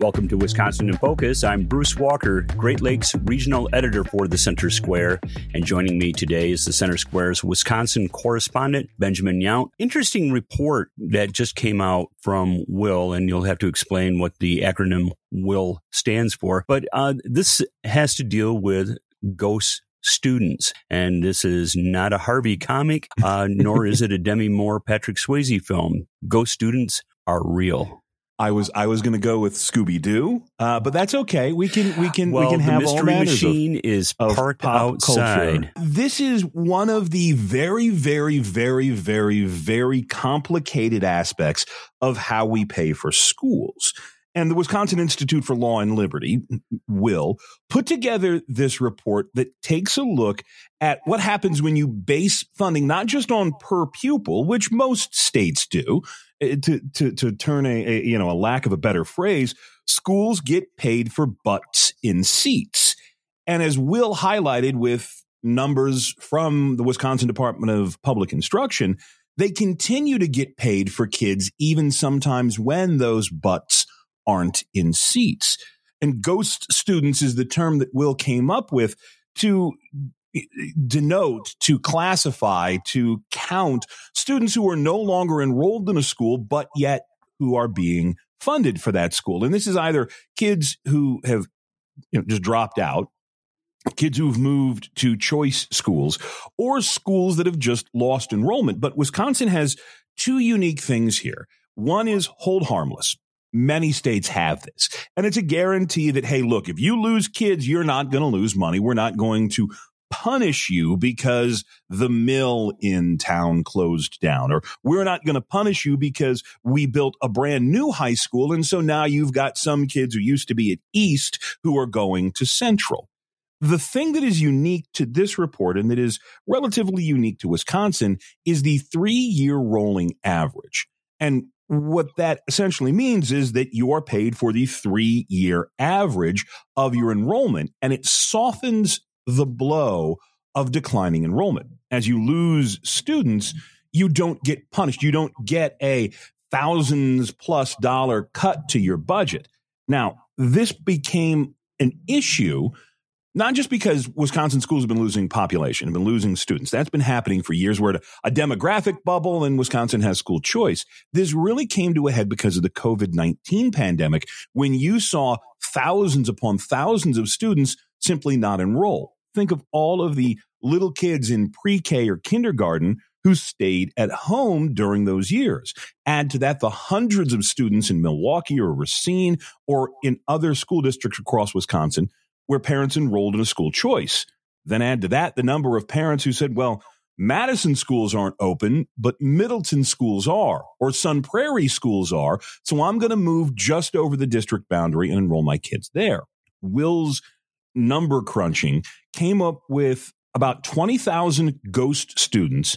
Welcome to Wisconsin in Focus. I'm Bruce Walker, Great Lakes Regional Editor for the Center Square. And joining me today is the Center Square's Wisconsin correspondent, Benjamin Yount. Interesting report that just came out from Will, and you'll have to explain what the acronym Will stands for. But uh, this has to deal with ghost students. And this is not a Harvey comic, uh, nor is it a Demi Moore, Patrick Swayze film. Ghost students are real. I was I was going to go with Scooby Doo, uh, but that's okay. We can we can well, we can have the mystery all machine of, is of parked pop outside. Culture. This is one of the very very very very very complicated aspects of how we pay for schools. And the Wisconsin Institute for Law and Liberty will put together this report that takes a look at what happens when you base funding not just on per pupil, which most states do, Eh, to to to turn a, a, you know a lack of a better phrase, schools get paid for butts in seats. And as Will highlighted with numbers from the Wisconsin Department of Public Instruction, they continue to get paid for kids even sometimes when those butts aren't in seats. And ghost students is the term that Will came up with to denote, to classify, to count students who are no longer enrolled in a school, but yet who are being funded for that school. And this is either kids who have you know, just dropped out, kids who've moved to choice schools, or schools that have just lost enrollment. But Wisconsin has two unique things here. One is hold harmless. Many states have this. And it's a guarantee that, hey, look, if you lose kids, you're not going to lose money. We're not going to punish you because the mill in town closed down, or we're not going to punish you because we built a brand new high school. And so now you've got some kids who used to be at East who are going to Central. The thing that is unique to this report and that is relatively unique to Wisconsin is the three year rolling average. And what that essentially means is that you are paid for the three year average of your enrollment, and it softens the blow of declining enrollment. As you lose students, you don't get punished. You don't get a thousands plus dollar cut to your budget. Now, this became an issue not just because Wisconsin schools have been losing population, have been losing students. That's been happening for years. We're at a demographic bubble and Wisconsin has school choice. This really came to a head because of the COVID 19 pandemic when you saw thousands upon thousands of students simply not enroll. Think of all of the little kids in pre K or kindergarten who stayed at home during those years. Add to that the hundreds of students in Milwaukee or Racine or in other school districts across Wisconsin where parents enrolled in a school choice. Then add to that the number of parents who said, well, Madison schools aren't open, but Middleton schools are, or Sun Prairie schools are. So I'm going to move just over the district boundary and enroll my kids there. Will's number crunching came up with about 20,000 ghost students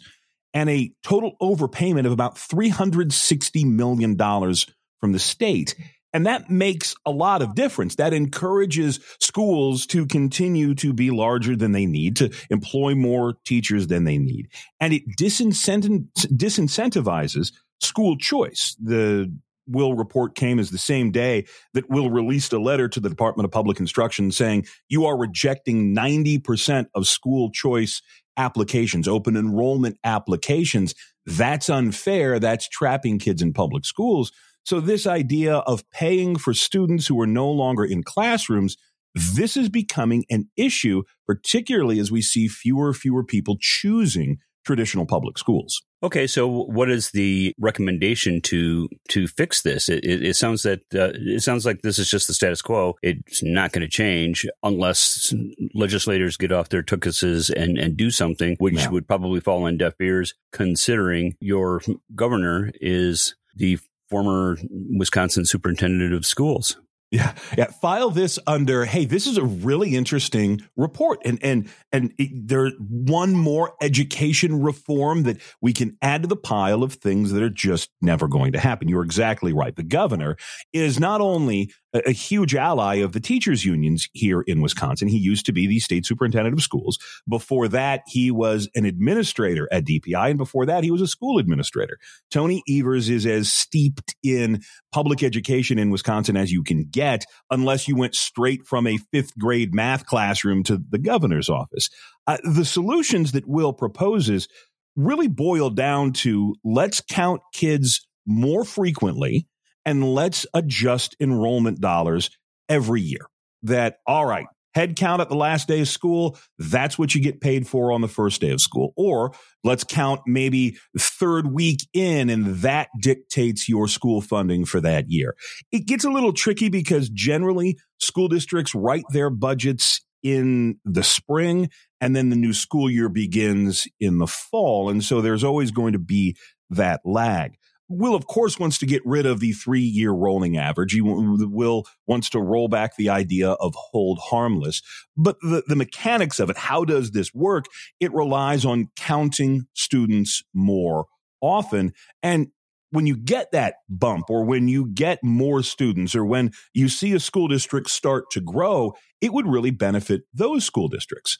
and a total overpayment of about $360 million from the state. And that makes a lot of difference. That encourages schools to continue to be larger than they need, to employ more teachers than they need. And it disincentivizes school choice. The Will report came as the same day that Will released a letter to the Department of Public Instruction saying you are rejecting 90% of school choice applications, open enrollment applications. That's unfair. That's trapping kids in public schools. So, this idea of paying for students who are no longer in classrooms, this is becoming an issue, particularly as we see fewer fewer people choosing traditional public schools. Okay, so what is the recommendation to to fix this? It, it, it sounds that uh, it sounds like this is just the status quo. It's not going to change unless legislators get off their tuchuses and and do something, which yeah. would probably fall on deaf ears, considering your governor is the former Wisconsin superintendent of schools. Yeah, yeah. File this under. Hey, this is a really interesting report, and and and it, there's one more education reform that we can add to the pile of things that are just never going to happen. You're exactly right. The governor is not only a, huge ally of the teachers unions here in Wisconsin. He used to be the state superintendent of schools. Before that, he was an administrator at DPI. And before that, he was a school administrator. Tony Evers is as steeped in public education in Wisconsin as you can get, unless you went straight from a fifth grade math classroom to the governor's office. Uh, the solutions that Will proposes really boil down to let's count kids more frequently and let's adjust enrollment dollars every year. That, all right, head count at the last day of school, that's what you get paid for on the first day of school. Or let's count maybe third week in and that dictates your school funding for that year. It gets a little tricky because generally school districts write their budgets in the spring and then the new school year begins in the fall. And so there's always going to be that lag. Will, of course, wants to get rid of the three year rolling average. He will wants to roll back the idea of hold harmless. But the, the mechanics of it, how does this work? It relies on counting students more often. And when you get that bump or when you get more students or when you see a school district start to grow, it would really benefit those school districts.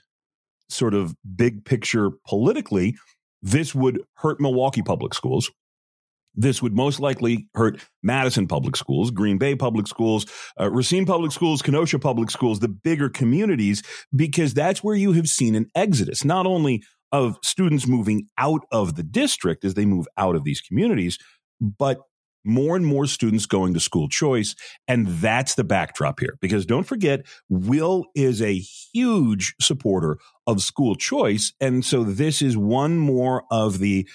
Sort of big picture politically, this would hurt Milwaukee public schools this would most likely hurt Madison public schools, Green Bay public schools, uh, Racine public schools, Kenosha public schools, the bigger communities, because that's where you have seen an exodus, not only of students moving out of the district as they move out of these communities, but more and more students going to school choice. And that's the backdrop here. Because don't forget, Will is a huge supporter of school choice. And so this is one more of the,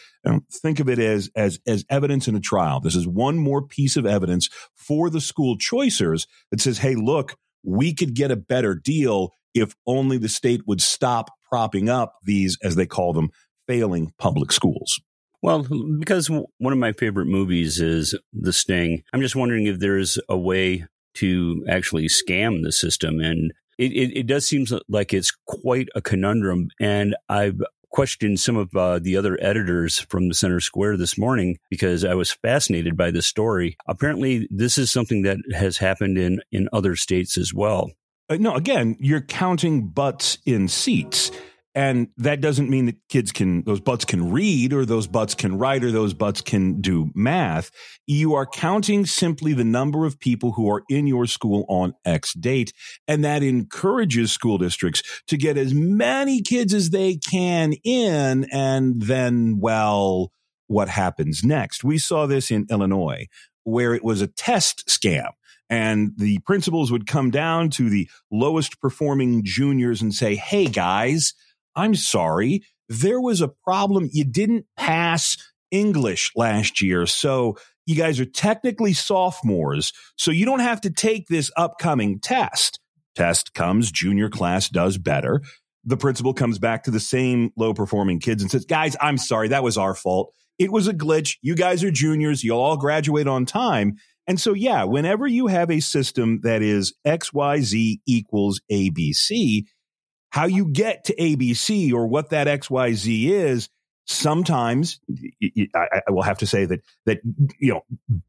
think of it as, as, as evidence in a trial. This is one more piece of evidence for the school choicers that says, hey, look, we could get a better deal if only the state would stop propping up these, as they call them, failing public schools. Well, because one of my favorite movies is The Sting, I'm just wondering if there's a way to actually scam the system. And it, it, it does seem like it's quite a conundrum. And I've questioned some of uh, the other editors from the Center Square this morning because I was fascinated by this story. Apparently, this is something that has happened in, in other states as well. Uh, no, again, you're counting butts in seats. And that doesn't mean that kids can, those butts can read or those butts can write or those butts can do math. You are counting simply the number of people who are in your school on X date. And that encourages school districts to get as many kids as they can in. And then, well, what happens next? We saw this in Illinois where it was a test scam and the principals would come down to the lowest performing juniors and say, Hey guys, I'm sorry. There was a problem. You didn't pass English last year. So you guys are technically sophomores. So you don't have to take this upcoming test. Test comes, junior class does better. The principal comes back to the same low performing kids and says, guys, I'm sorry. That was our fault. It was a glitch. You guys are juniors. You'll all graduate on time. And so, yeah, whenever you have a system that is XYZ equals ABC, how you get to ABC or what that XYZ is, sometimes I, will have to say that that you know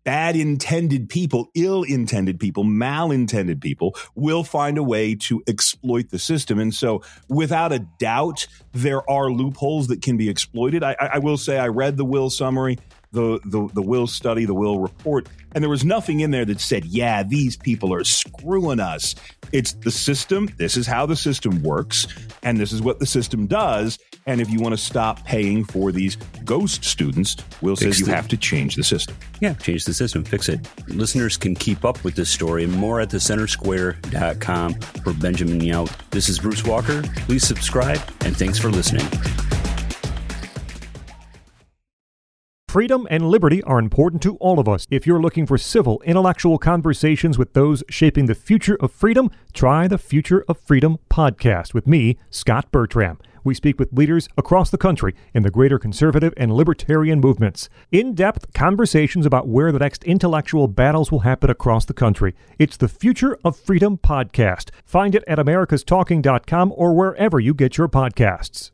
bad intended people ill intended people malintended people will find a way to exploit the system. And so without a doubt there are loopholes that can be exploited. I, I will say i read the will summary the, the the will study the will report and there was nothing in there that said yeah these people are screwing us it's the system. This is how the system works, and this is what the system does. And if you want to stop paying for these ghost students, Will fix says you have to change the system. Yeah, change the system, fix it. Listeners can keep up with this story and more at thecentersquare.com for Benjamin Yount. This is Bruce Walker. Please subscribe, and thanks for listening. Freedom and liberty are important to all of us. If you're looking for civil, intellectual conversations with those shaping the future of freedom, try the Future of Freedom podcast with me, Scot Bertram. We speak with leaders across the country in the greater conservative and libertarian movements. In depth conversations about where the next intellectual battles will happen across the country. It's the Future of Freedom podcast. Find it at americastalking.com or wherever you get your podcasts.